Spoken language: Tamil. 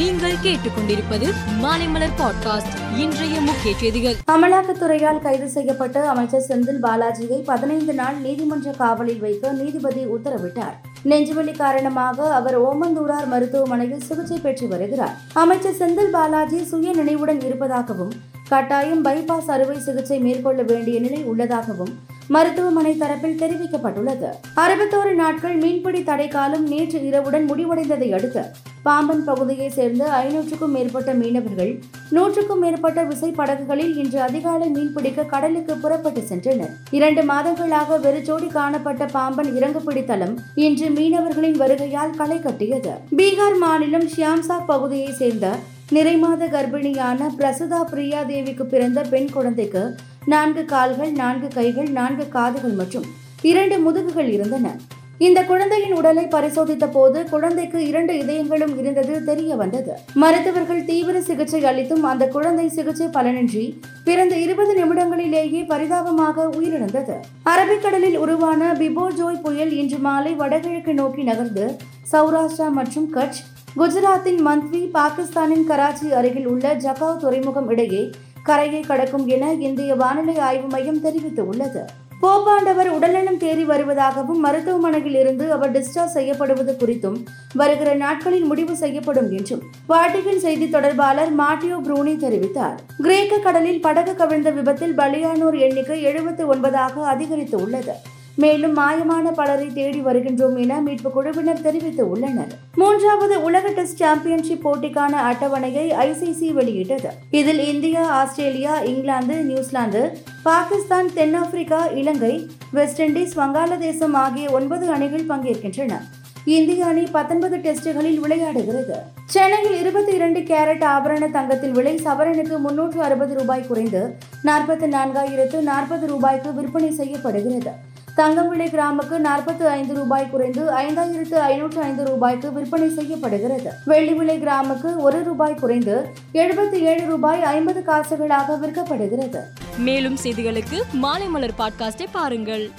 நீங்கள் கேட்டுக்கொண்டிருப்பது மாலைமலர் பாட்காஸ்ட். இன்றைய முக்கிய செய்திகள். அமலாக்கத்துறையால் கைது செய்யப்பட்ட அமைச்சர் செந்தில் பாலாஜியை பதினைந்து நாள் நீதிமன்ற காவலில் வைக்க நீதிபதி உத்தரவிட்டார். நெஞ்சுவலி காரணமாக அவர் ஓமந்தூரார் மருத்துவமனையில் சிகிச்சை பெற்று வருகிறார். அமைச்சர் செந்தில் பாலாஜி சுய நினைவுடன் இருப்பதாகவும் கட்டாயம் பைபாஸ் அறுவை சிகிச்சை மேற்கொள்ள வேண்டிய நிலை உள்ளதாகவும் மருத்துவமனை தரப்பில் தெரிவிக்கப்பட்டுள்ளது. அறுபத்தோரு நாட்கள் மீன்பிடி தடைக்காலம் நேற்று இரவுடன் முடிவடைந்ததை அடுத்து பாம்பன் பகுதியைச் சேர்ந்த ஐநூற்றுக்கும் மேற்பட்ட மீனவர்கள் நூற்றுக்கும் மேற்பட்ட விசைப்படகுகளில் இன்று அதிகாலை மீன்பிடிக்க கடலுக்கு புறப்பட்டு சென்றனர். இரண்டு மாதங்களாக வெறிச்சோடி காணப்பட்ட பாம்பன் இறங்குபிடி தளம் இன்று மீனவர்களின் வருகையால் களை கட்டியது. பீகார் மாநிலம் ஷியாம்சாக் பகுதியைச் சேர்ந்த நிறைமாத கர்ப்பிணியான பிரசுதா பிரியா தேவிக்கு பிறந்த பெண் குழந்தைக்கு நான்கு கால்கள் நான்கு கைகள் நான்கு காதுகள் மற்றும் இரண்டு முதுகுகள் இருந்தன. இந்த குழந்தையின் உடலை பரிசோதித்த போது குழந்தைக்கு இரண்டு இதயங்களும் இருந்தது தெரிய வந்தது. மருத்துவர்கள் தீவிர சிகிச்சை அளித்தும் அந்த குழந்தை சிகிச்சை பலனின்றி பிறந்த இருபது நிமிடங்களிலேயே பரிதாபமாக உயிரிழந்தது. அரபிக்கடலில் உருவான பிபோஜோய் புயல் இன்று மாலை வடகிழக்கு நோக்கி நகர்ந்து சௌராஷ்டிரா மற்றும் கட்ச் குஜராத்தின் மந்த்வி பாகிஸ்தானின் கராச்சி அருகில் உள்ள ஜகாவ் துறைமுகம் இடையே கரையை கடக்கும் என இந்திய வானிலை ஆய்வு மையம் தெரிவித்துள்ளது. போப்பாண்டவர் உடல்நலம் தேறி வருவதாகவும் மருத்துவமனையில் இருந்து அவர் டிஸ்சார்ஜ் செய்யப்படுவது குறித்தும் வருகிற நாட்களில் முடிவு செய்யப்படும் என்றும் வாட்டிகன் செய்தி தொடர்பாளர் மாட்டியோ ப்ரூனி தெரிவித்தார். கிரேக்க கடலில் படகு கவிழ்ந்த விபத்தில் பலியானோர் எண்ணிக்கை எழுபத்து ஒன்பதாக அதிகரித்து உள்ளது. மேலும் மாயமான பலரை தேடி வருகின்றோம் என மீட்பு குழுவினர் தெரிவித்து உள்ளனர் மூன்றாவது உலக டெஸ்ட் சாம்பியன்ஷிப் போட்டிக்கான அட்டவணையை ஐசிசி வெளியிட்டது. இதில் India Australia England New Zealand Pakistan தென்னாப்பிரிக்கா இலங்கை வெஸ்ட் இண்டீஸ் வங்காளதேசம் ஆகிய ஒன்பது அணிகள் பங்கேற்கின்றன. இந்திய அணி பத்தொன்பது டெஸ்டுகளில் விளையாடுகிறது. சென்னையில் இருபத்தி இரண்டு கேரட் ஆபரண தங்கத்தின் விலை சவரனுக்கு முன்னூற்று அறுபது ரூபாய் குறைந்து நாற்பத்தி நான்காயிரத்து நாற்பது ரூபாய்க்கு விற்பனை செய்யப்படுகிறது. தங்கம் விலை கிராமுக்கு நாற்பத்தி ஐந்து ரூபாய் குறைந்து ஐந்தாயிரத்து ஐநூற்று ஐந்து ரூபாய்க்கு விற்பனை செய்யப்படுகிறது. வெள்ளி விலை கிராமுக்கு ஒரு ரூபாய் குறைந்து எழுபத்தி ஏழு ரூபாய் ஐம்பது காசுகளாக விற்கப்படுகிறது. மேலும் செய்திகளுக்கு மாலைமலர் பாட்காஸ்டை பாருங்கள்.